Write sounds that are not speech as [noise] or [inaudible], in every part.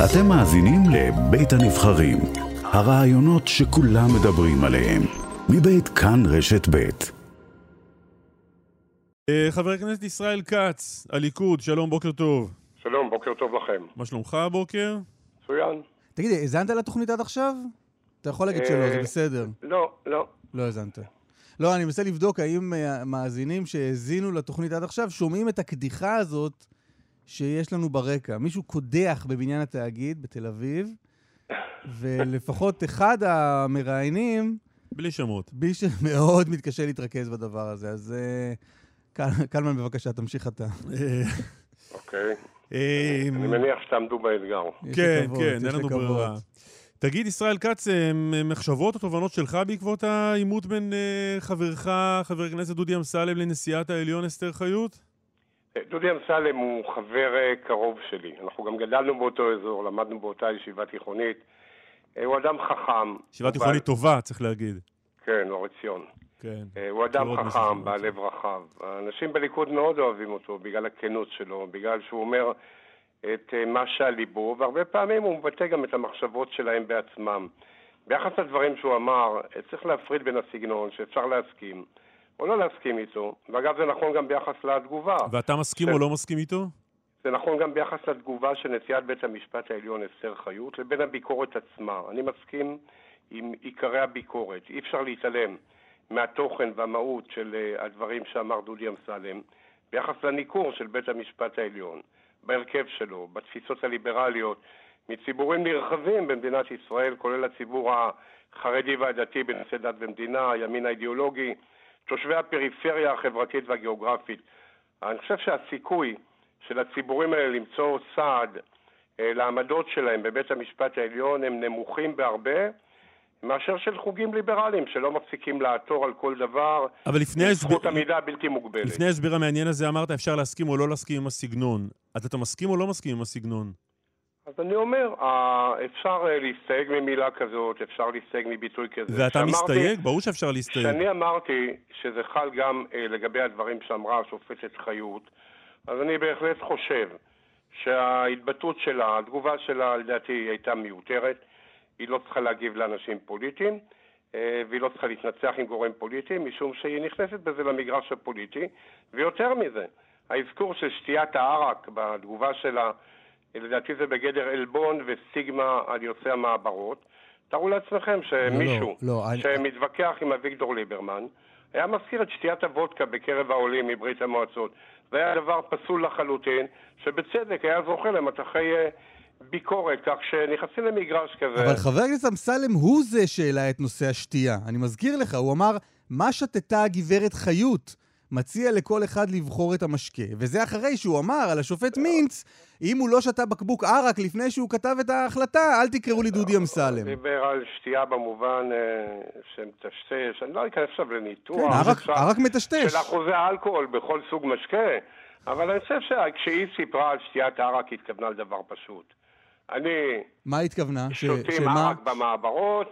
אתם מאזינים לבית הנבחרים, הרעיונות שכולם מדברים עליהם, מבית כאן רשת בית. אה, חבר הכנסת ישראל כץ, הליכוד, שלום, בוקר טוב. שלום, בוקר טוב לכם. מה שלומך הבוקר? מצוין. תגיד, האזנת לתוכנית עד עכשיו? אתה יכול להגיד אה, שלא, זה בסדר. לא, לא. לא האזנת. לא, אני מנסה לבדוק האם אה, המאזינים שהאזינו לתוכנית עד עכשיו שומעים את הקדיחה הזאת שיש לנו ברקע. מישהו קודח בבניין התאגיד בתל אביב, ולפחות אחד המראיינים, בלי שמות. בי שמאוד מתקשה להתרכז בדבר הזה. אז אה, קל- קלמן, בבקשה, תמשיך אתה. אוקיי. אה, אני מניח שתעמדו באתגר. כן, כן, אין לנו. ברירה. תגיד, ישראל כץ, אה, מחשבות או תובנות שלך בעקבות העימות בין חברך, חבר הכנסת דודי אמסלם, לנשיאת העליון אסתר חיות? דודי אמסלם הוא חבר אה, קרוב שלי. אנחנו גם גדלנו באותו אזור, למדנו באותה ישיבה תיכונית. אה, הוא אדם חכם. ישיבה תיכונית בעל- טובה, צריך להגיד. כן, אור עציון. כן. אה, הוא אדם חכם. בעל לב רחב. האנשים בליכוד מאוד אוהבים אותו בגלל הכנות שלו, בגלל שהוא אומר את מה שעל ליבו, והרבה פעמים הוא מבטא גם את המחשבות שלהם בעצמם. ביחס לדברים שהוא אמר, צריך להפריד בין הסגנון, שאפשר להסכים, או לא להסכים איתו, ואגב זה נכון גם ביחס לתגובה. ואתה מסכים כן. או לא מסכים איתו? זה נכון גם ביחס לתגובה של נשיאת בית המשפט העליון אסתר חיות לבין הביקורת עצמה. אני מסכים עם עיקרי הביקורת. אי אפשר להתעלם מהתוכן והמהות של אה, הדברים שאמר דודי אמסלם ביחס לניכור של בית המשפט העליון, בהרכב שלו, בתפיסות הליברליות, מציבורים נרחבים במדינת ישראל, כולל הציבור החרדי והדתי בנושא דת ומדינה, הימין האידיאולוגי, תושבי הפריפריה החברתית והגיאוגרפית. אני חושב שהסיכוי של הציבורים האלה למצוא סעד אה, לעמדות שלהם בבית המשפט העליון הם נמוכים בהרבה מאשר של חוגים ליברליים שלא מפסיקים לעתור על כל דבר. אבל לפני ההסבר... זכות המידה הבלתי מוגבלת. לפני ההסבר המעניין הזה אמרת אפשר להסכים או לא להסכים עם הסגנון. אז אתה מסכים או לא מסכים עם הסגנון? אז אני אומר, אה, אפשר אה, להסתייג ממילה כזאת, אפשר להסתייג מביטוי כזה. ואתה שאמרתי- מסתייג? ברור שאפשר להסתייג. כשאני אמרתי שזה חל גם אה, לגבי הדברים שאמרה השופטת חיות, אז אני בהחלט חושב שההתבטאות שלה, התגובה שלה, לדעתי, הייתה מיותרת. היא לא צריכה להגיב לאנשים פוליטיים, והיא לא צריכה להתנצח עם גורם פוליטי, משום שהיא נכנסת בזה למגרש הפוליטי. ויותר מזה, האזכור של שתיית הערק בתגובה שלה, לדעתי זה בגדר עלבון וסטיגמה על יוצאי המעברות. תארו לעצמכם שמישהו לא, לא, אני- שמתווכח עם אביגדור ליברמן היה מזכיר את שתיית הוודקה בקרב העולים מברית המועצות. זה היה דבר פסול לחלוטין, שבצדק היה זוכה למטחי אה, ביקורת, כך שנכנסים למגרש כזה. אבל חבר הכנסת אמסלם הוא זה שהעלה את נושא השתייה. אני מזכיר לך, הוא אמר, מה שתתה הגברת חיות? מציע לכל אחד לבחור את המשקה. וזה אחרי שהוא אמר על השופט מינץ, אם הוא לא שתה בקבוק ערק לפני שהוא כתב את ההחלטה, אל תקראו לי דודי אמסלם. דיבר על שתייה במובן אה, שמטשטש, אני לא אכנס עכשיו כן, לניתוח. ערק- עכשיו ערק מטשטש. של אחוזי האלכוהול בכל סוג משקה, אבל אני חושב שכשהיא סיפרה על שתיית הערק, היא התכוונה לדבר פשוט. אני מה היא התכוונה? שותים? ערק במעברות,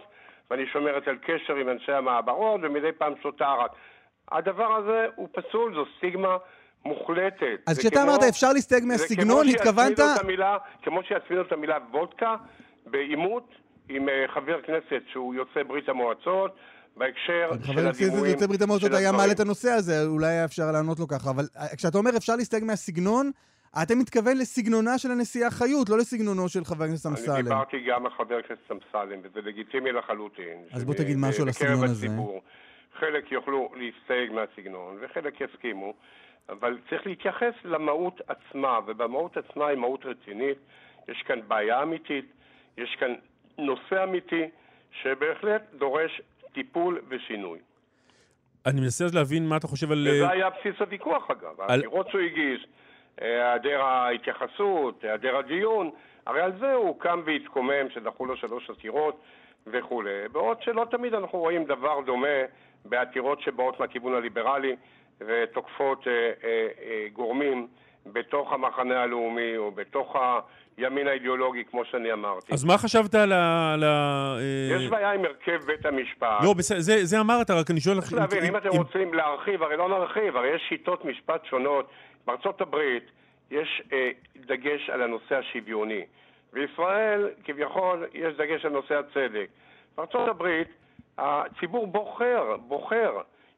ואני שומרת על קשר עם אנשי המעברות, ומדי פעם שותה ערק. הדבר הזה הוא פסול, זו סטיגמה מוחלטת. אז כשאתה כמו- אמרת אפשר להסתייג מהסגנון, התכוונת... המילה, כמו שיצמידו את המילה וודקה בעימות עם אה, חבר כנסת שהוא יוצא ברית המועצות, בהקשר חבר של הכנסת הדימויים יוצא ברית המועצות היה. מעלה את הנושא הזה, אולי היה אפשר לענות לו ככה. אבל אה, כשאתה אומר אפשר להסתייג מהסגנון, אתה מתכוון לסגנונה של הנשיאה חיות, לא לסגנונו של חבר הכנסת אני אמסלם. דיברתי גם על חבר הכנסת אמסלם, וזה לגיטימי לחלוטין. אז בוא תגיד משהו על הסגנון הזה. חלק יוכלו להסתייג מהסגנון, וחלק יסכימו, אבל צריך להתייחס למהות עצמה, ובמהות עצמה היא מהות רצינית. יש כאן בעיה אמיתית, יש כאן נושא אמיתי, שבהחלט דורש טיפול ושינוי. אני מנסה אז להבין מה אתה חושב על... וזה היה בסיס הוויכוח אגב, על- העתירות שהוא הגיש, היעדר ההתייחסות, היעדר הדיון, הרי על זה הוא קם והתקומם שדחו לו שלוש עתירות וכולי. בעוד שלא תמיד אנחנו רואים דבר דומה בעתירות שבאות מהכיוון הליברלי ותוקפות אה, אה, אה, גורמים בתוך המחנה הלאומי או בתוך הימין האידיאולוגי, כמו שאני אמרתי. אז מה חשבת על ה... על ה- יש בעיה עם הרכב בית המשפט. לא, בסדר, זה- זה אמרת, רק אני שואל... צריך להבין, אם אתם רוצים להרחיב, הרי לא נרחיב, הרי יש שיטות משפט שונות. בארצות הברית יש אה, דגש על הנושא השוויוני. בישראל, כביכול, יש דגש על נושא הצדק. בארצות הברית, הציבור בוחר, בוחר.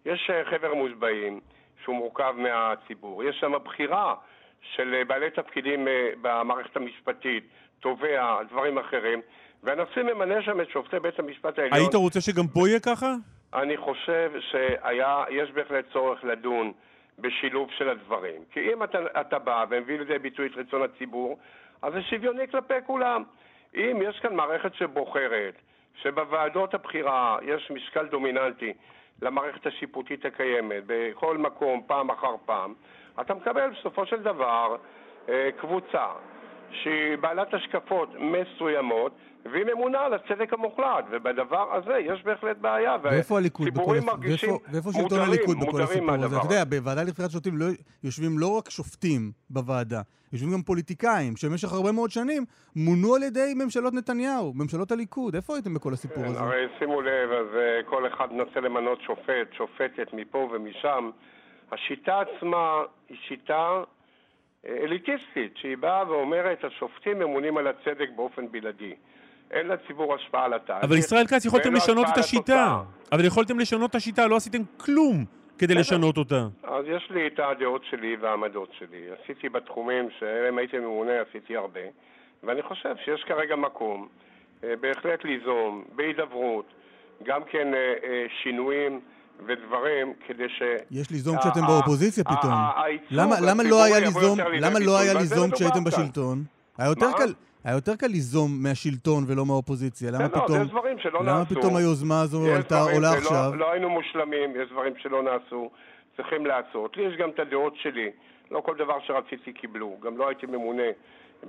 יש אה, חבר מושבעים שהוא מורכב מהציבור. יש שם בחירה של אה, בעלי תפקידים אה, במערכת המשפטית, תובע, דברים אחרים. והנשיא ממנה שם את שופטי בית המשפט העליון. היית רוצה שגם פה יהיה ככה? אני חושב שיש בהחלט צורך לדון בשילוב של הדברים. כי אם אתה, אתה בא ומביא לידי ביטוי את רצון הציבור, אז זה שוויוני כלפי כולם. אם יש כאן מערכת שבוחרת, שבוועדות הבחירה יש משקל דומיננטי למערכת השיפוטית הקיימת, בכל מקום, פעם אחר פעם, אתה מקבל בסופו של דבר אה, קבוצה שהיא בעלת השקפות מסוימות, והיא ממונה על הצדק המוחלט, ובדבר הזה יש בהחלט בעיה. ואיפה הליכוד בכל הסיפור? ואיפה, ואיפה שלטון הליכוד בכל הסיפור הזה? אתה יודע, בוועדה לבחירת שופטים לא, יושבים לא רק שופטים בוועדה, יושבים גם פוליטיקאים, שבמשך הרבה מאוד שנים מונו על ידי ממשלות נתניהו, ממשלות הליכוד. איפה הייתם בכל הסיפור הזה? הרי שימו לב, אז uh, כל אחד מנסה למנות שופט, שופטת מפה ומשם. השיטה עצמה היא שיטה אה, אליטיסטית, שהיא באה ואומרת, השופטים ממונים על הצדק באופן בלעדי. אין לציבור השפעה על התהליך. אבל ישראל כץ, יכולתם לשנות את השיטה. אבל יכולתם לשנות את השיטה, לא עשיתם כלום כדי לשנות אותה. אז יש לי את הדעות שלי והעמדות שלי. עשיתי בתחומים שאם הייתי ממונה עשיתי הרבה, ואני חושב שיש כרגע מקום אה, בהחלט ליזום, בהידברות, גם כן אה, אה, שינויים ודברים כדי ש... יש ליזום כשאתם באופוזיציה פתאום. למה לא היה ליזום, למה לא היה ליזום כשהייתם בשלטון? היה יותר קל... היה יותר קל ליזום מהשלטון ולא מהאופוזיציה. למה לא, פתאום... יש דברים שלא למה נעשו. למה פתאום היוזמה הזו עלתה, עולה עכשיו? לא היינו מושלמים, יש דברים שלא נעשו, צריכים לעשות. לי יש גם את הדעות שלי. לא כל דבר שרציתי קיבלו. גם לא הייתי ממונה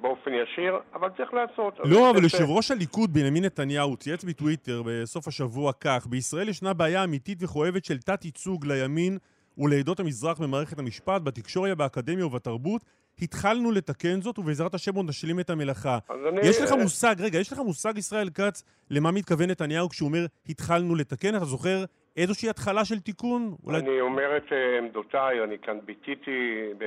באופן ישיר, אבל צריך לעשות. לא, אבל יושב ראש הליכוד, בנימין נתניהו, צייץ בטוויטר בסוף השבוע כך: בישראל ישנה בעיה אמיתית וכואבת של תת-ייצוג לימין ולעדות המזרח במערכת המשפט, בתקשורת, באקדמיה ובתרבות. התחלנו לתקן זאת, ובעזרת השם עוד נשלים את המלאכה. אני... יש לך מושג, רגע, יש לך מושג, ישראל כץ, למה מתכוון נתניהו כשהוא אומר התחלנו לתקן? אתה זוכר איזושהי התחלה של תיקון? אולי... אני אומר את אה, עמדותיי, אני כאן ביטיתי ב...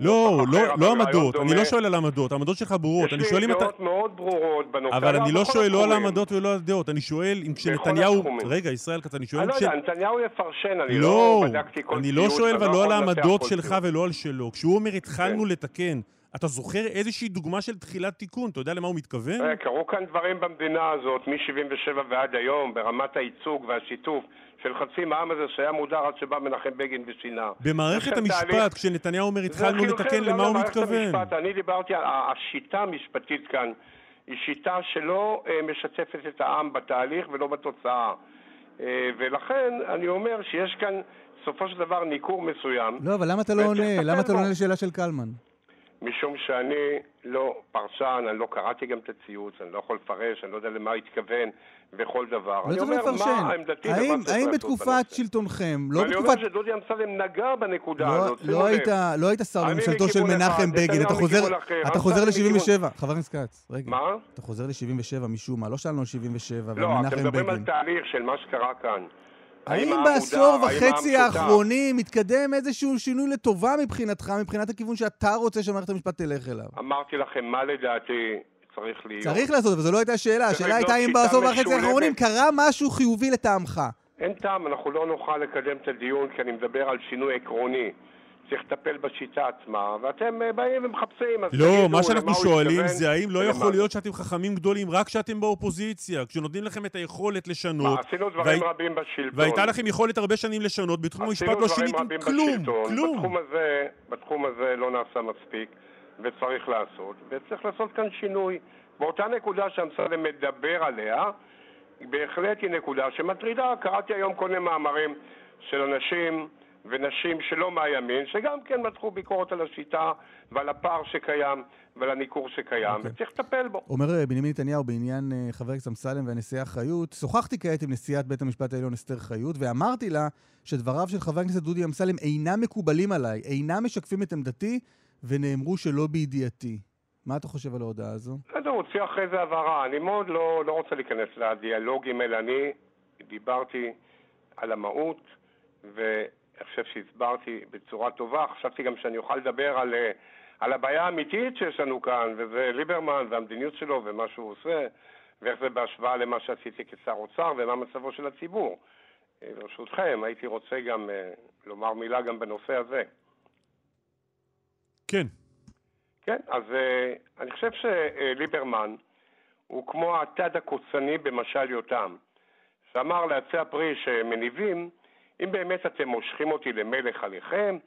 לא, לא, לא עמדות, אני לא שואל על עמדות, העמדות שלך ברורות. יש לי דעות אתה... מאוד ברורות בנושא. אבל אני לא שואל לא על העמדות ולא על הדעות, אני שואל אם כשנתניהו... רגע, ישראל כץ, אני שואל... אני לא יודע, נתניהו יפרשן, אני לא בדקתי כל אני לא שואל ולא על העמדות שלך ולא על שלו. כשהוא אומר התחלנו כן. לתקן, אתה זוכר איזושהי דוגמה של תחילת תיקון? אתה יודע למה הוא מתכוון? קרו כאן דברים במדינה הזאת, מ-77 ועד היום, ברמת הייצוג והשיתוף. של חצי מהעם הזה שהיה מודר עד שבא מנחם בגין ושינה. במערכת המשפט, תהליך... כשנתניהו אומר התחלנו לתקן, למה הוא מתכוון? המשפט. אני דיברתי על השיטה המשפטית כאן, היא שיטה שלא אה, משתפת את העם בתהליך ולא בתוצאה. אה, ולכן אני אומר שיש כאן בסופו של דבר ניכור מסוים. לא, אבל למה אתה לא עונה? למה אתה לא עונה לשאלה של קלמן? משום שאני לא פרשן, אני לא קראתי גם את הציוץ, אני לא יכול לפרש, אני לא יודע למה התכוון וכל דבר. לא צריך לפרשן. האם, האם בתקופת שלטונכם, לא בתקופת... ואני אומר שדודי אמסלם נגע בנקודה לא, הזאת, לא היית, לא היית שר בממשלתו של מנחם בגין, אתה חוזר, אתה חוזר ל-77, חבר הכנסת כץ, רגע. מה? אתה חוזר ל-77 משום מה, לא שאלנו על 77 ועל מנחם בגין. לא, אתם מדברים על תהליך של מה שקרה כאן. האם בעשור וחצי האחרונים מתקדם איזשהו שינוי לטובה מבחינתך, מבחינת הכיוון שאתה רוצה שמערכת המשפט תלך אליו? אמרתי לכם מה לדעתי צריך להיות. צריך לעשות, אבל זו לא הייתה השאלה. השאלה הייתה אם בעשור וחצי האחרונים קרה משהו חיובי לטעמך. אין טעם, אנחנו לא נוכל לקדם את הדיון כי אני מדבר על שינוי עקרוני. צריך לטפל בשיטה עצמה, ואתם אה, באים ומחפשים. לא, מה שאנחנו שואלים זה האם לא יכול להיות שאתם חכמים גדולים רק כשאתם באופוזיציה, כשנותנים לכם את היכולת לשנות. מה, עשינו דברים רבים בשלטון. והייתה לכם יכולת הרבה שנים לשנות, בתחום המשפט לא שיניתם כלום, כלום. בתחום הזה, בתחום הזה לא נעשה מספיק, וצריך לעשות, וצריך לעשות כאן שינוי. באותה נקודה שאמסלם מדבר עליה, בהחלט היא נקודה שמטרידה. קראתי היום כל מיני מאמרים של אנשים ונשים שלא מהימין, שגם כן מתחו ביקורת על השיטה ועל הפער שקיים ועל הניכור שקיים, okay. אוקיי. וצריך לטפל בו. אומר אה, בנימין נתניהו בעניין אה, חבר הכנסת אמסלם והנשיאה חיות, שוחחתי כעת עם נשיאת בית המשפט העליון אסתר חיות, ואמרתי לה שדבריו של חבר הכנסת דודי אמסלם אינם מקובלים עליי, אינם משקפים את עמדתי, ונאמרו שלא בידיעתי. מה אתה חושב על ההודעה הזו? בסדר, הוא הוציא אחרי זה הבהרה. אני מאוד לא, לא רוצה להיכנס לדיאלוגים האלה. אני דיברתי על המהות, ו... אני חושב שהסברתי בצורה טובה, חשבתי גם שאני אוכל לדבר על, אה, על הבעיה האמיתית שיש לנו כאן, וזה ליברמן והמדיניות שלו ומה שהוא עושה, ואיך זה בהשוואה למה שעשיתי כשר אוצר ומה מצבו של הציבור. אה, ברשותכם, הייתי רוצה גם אה, לומר מילה גם בנושא הזה. כן. כן, אז אני חושב שליברמן הוא כמו התד הקוצני במשל יותם, שאמר לעצי הפרי שמניבים, אם באמת אתם מושכים אותי למלך עליכם,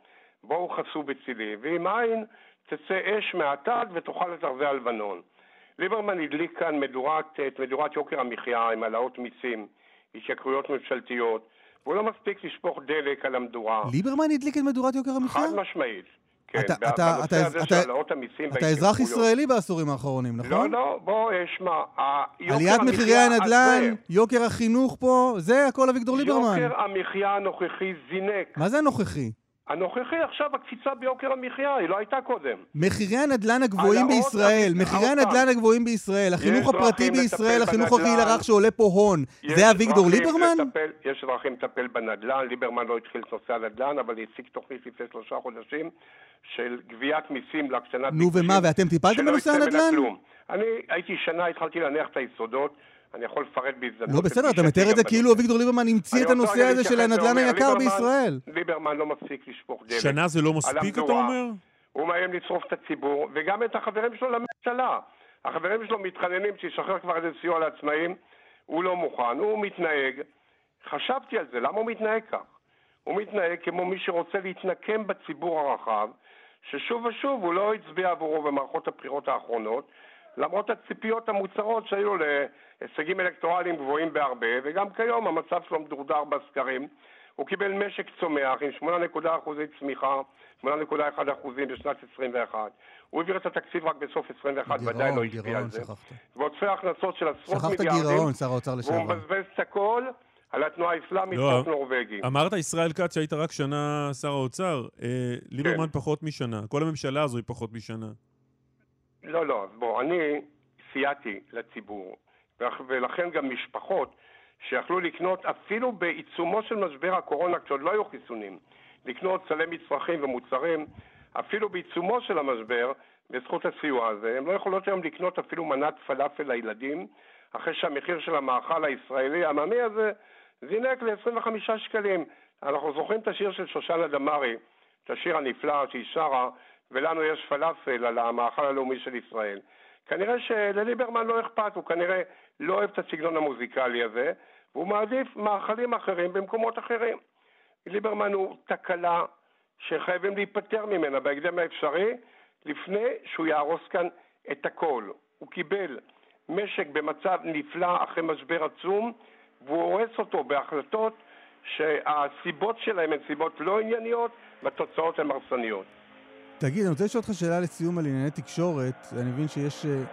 בואו חסו בצילי, ואם אין, תצא אש מהתד ותאכל את ארזי הלבנון. ליברמן הדליק כאן מדורת, את מדורת יוקר המחיה עם העלאות מיסים, התייקרויות ממשלתיות, והוא לא מספיק לשפוך דלק על המדורה. ליברמן הדליק את מדורת יוקר המחיה? חד משמעית. כן, אתה- אתה- אתה- אתה- אזרח. ישראלי בעשורים האחרונים, לא, נכון? לא, בוא, אה, שמע, עליית מחירי הנדל"ן, יוקר החינוך פה, זה הכל אביגדור ליברמן. יוקר המחיה הנוכחי זינק. מה זה הנוכחי? הנוכחי עכשיו הקפיצה ביוקר המחיה, היא לא הייתה קודם. מחירי הנדל"ן הגבוהים בישראל, מחירי הנדל"ן. הגבוהים בישראל, החינוך הפרטי בישראל, החינוך הגיל בנדל"ן. הרך שעולה פה הון, זה אביגדור ליברמן? לטפל, יש דרכים לטפל בנדל"ן, ליברמן לא התחיל את נושא הנדל"ן, אבל הציג תוכנית לפני שלושה חודשים של גביית מיסים להקטנת נו ומה, ואתם טיפלתם בנושא הנדל"ן? אני הייתי שנה, התחלתי להניח את היסודות, אני יכול לפרט בהזדמנות. לא בסדר, אתה מתאר את זה כאילו. אביגדור ליברמן המציא את הנושא הזה של הנדל"ן היקר בישראל. ליברמן לא מפסיק לשפוך דלק. שנה זה לא מספיק, אתה. אומר? הוא מאיים לשרוף את הציבור, וגם את החברים שלו לממשלה. החברים שלו מתחננים שישחרר כבר איזה סיוע לעצמאים, הוא לא מוכן, הוא מתנהג. חשבתי על זה, למה הוא מתנהג כך? הוא מתנהג כמו מי שרוצה להתנקם בציבור הרחב, ששוב ושוב הוא לא הצביע עבורו במערכות הבחירות האחרונות, למרות הציפיות המוצהרות שהיו להישגים אלקטורליים גבוהים בהרבה, וגם כיום המצב שלו מדורדר בסקרים. הוא קיבל משק צומח עם 8.1 אחוזי צמיחה, 8.1 אחוזים בשנת 21. הוא העביר את התקציב רק בסוף 21, ודאי לא השפיע על גירעון, זה. שכחת. ועודפי הכנסות של עשרות שכחת מיליארדים. גירעון, שר האוצר והוא לשעבר. מבזבז את הכל על התנועה האסלאמית, לא, נורבגי. אמרת ישראל כץ שהיית רק שנה שר האוצר. אה, ליברמן כן. פחות משנה. כל הממשלה הזו היא פחות משנה. לא, לא, בוא, אני סייעתי לציבור, ולכ- ולכן גם משפחות שיכלו לקנות אפילו בעיצומו של משבר הקורונה, כשעוד לא היו חיסונים, לקנות סלי מצרכים ומוצרים, אפילו בעיצומו של המשבר, בזכות הסיוע הזה, הן לא יכולות היום לקנות אפילו מנת פלאפל לילדים, אחרי שהמחיר של המאכל הישראלי העממי הזה זינק ל-25 שקלים. אנחנו זוכרים את השיר של שושנה דמארי, את השיר הנפלא שהיא שרה, ולנו יש פלאפל על המאכל הלאומי של ישראל. כנראה שלליברמן לא אכפת, הוא כנראה לא אוהב את הסגנון המוזיקלי הזה, והוא מעדיף מאכלים אחרים במקומות אחרים. ליברמן הוא תקלה שחייבים להיפטר ממנה בהקדם האפשרי, לפני שהוא יהרוס כאן את הכל. הוא קיבל משק במצב נפלא אחרי משבר עצום, והוא הורס אותו בהחלטות שהסיבות שלהם הן סיבות לא ענייניות, והתוצאות הן הרסניות. תגיד, אני רוצה לשאול אותך שאלה לסיום על ענייני תקשורת. אני מבין שיש... אה,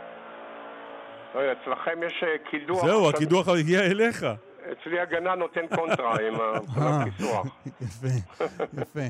לא אצלכם יש אה, קידוח. זהו, הקידוח הגיע אליך. אצלי הגנה נותן קונטרה עם קיסוח. [laughs] [laughs] יפה, יפה.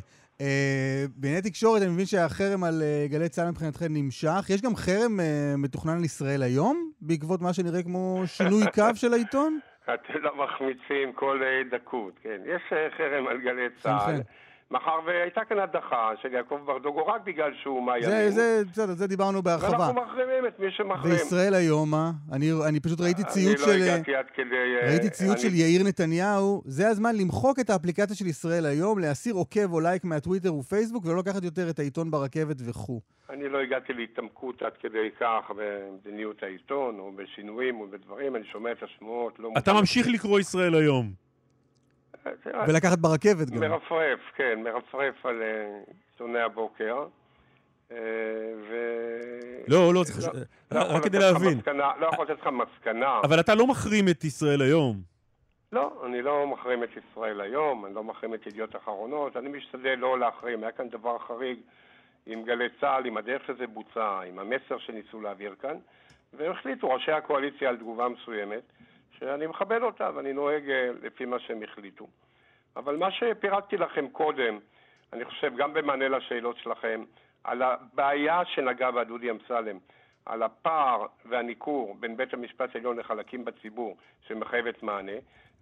אה, בענייני תקשורת, אני מבין שהחרם על גלי צה"ל מבחינתכם נמשך. יש גם חרם מתוכנן על ישראל היום, בעקבות מה שנראה כמו שינוי [laughs] קו של העיתון? אתם לא מחמיצים כל דקות, כן. יש חרם על גלי צה"ל. מאחר והייתה כאן הדחה של יעקב ברדוגו רק בגלל שהוא מהימין. זה, זה, בסדר, זה דיברנו בהרחבה. ואנחנו מחרימים את מי שמחרים. וישראל היום, מה? אני, אני פשוט ראיתי ציוץ אני של... לא הגעתי עד כדי... אה, ראיתי ציוץ אני- של יאיר נתניהו, זה הזמן למחוק את האפליקציה של ישראל היום, להסיר עוקב או לייק מהטוויטר ופייסבוק, ולא לקחת יותר את העיתון ברכבת וכו'. אני לא הגעתי להתעמקות עד כדי כך במדיניות העיתון, או בשינויים, או בדברים, אני שומע את השמועות, לא... אתה ממשיך לקרוא ישראל היום. ולקחת ברכבת גם. מרפרף, כן, מרפרף על אה, עיתוני הבוקר. אה, ו... לא, לא, זה חשוב. לא רק כדי להבין. לא יכול לתת לך מסקנה. אבל אתה לא מחרים את ישראל היום. לא, אני לא מחרים את ישראל היום, אני לא מחרים את ידיעות אחרונות, אני משתדל לא להחרים. היה כאן דבר חריג עם גלי צה"ל, עם הדרך שזה בוצע, עם המסר שניסו להעביר כאן, והחליטו ראשי הקואליציה על תגובה מסוימת, שאני מכבד אותה ואני נוהג אה, לפי מה שהם החליטו. אבל מה שפירטתי לכם קודם, אני חושב גם במענה לשאלות שלכם, על הבעיה שנגע בה דודי אמסלם, על הפער והניכור בין בית המשפט העליון לחלקים בציבור שמחייבת מענה,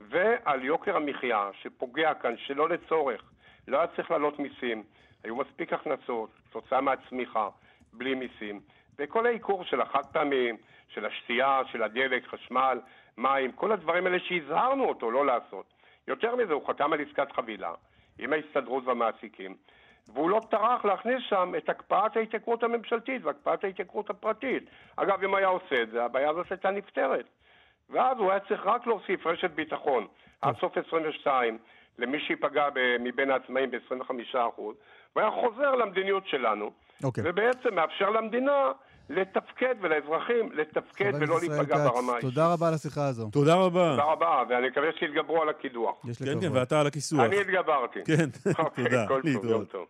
ועל יוקר המחיה שפוגע כאן שלא לצורך. לא היה צריך להעלות מיסים, היו מספיק הכנסות, תוצאה מהצמיחה, בלי מיסים. וכל העיקור של החד פעמי, של השתייה, של הדלק, חשמל, מים, כל הדברים האלה שהזהרנו אותו לא לעשות. יותר מזה, הוא חתם על עסקת חבילה עם ההסתדרות והמעסיקים, והוא לא טרח להכניס שם את הקפאת ההתייקרות הממשלתית והקפאת ההתייקרות הפרטית. אגב, אם היה עושה את זה, הבעיה הזאת הייתה נפתרת. ואז הוא היה צריך רק להוסיף רשת ביטחון עד סוף 22 למי שייפגע מבין העצמאים ב-25%, והיה חוזר למדיניות שלנו, אוקיי. ובעצם מאפשר למדינה לתפקד ולאזרחים לתפקד ולא להיפגע ברמה האישית. תודה רבה על השיחה הזו. תודה רבה. תודה רבה, ואני מקווה שיתגברו על הקידוח. כן, כן. ואתה על הכיסוח. אני התגברתי. כן, [laughs] אוקיי, תודה. כל טוב, יום להתראות. טוב.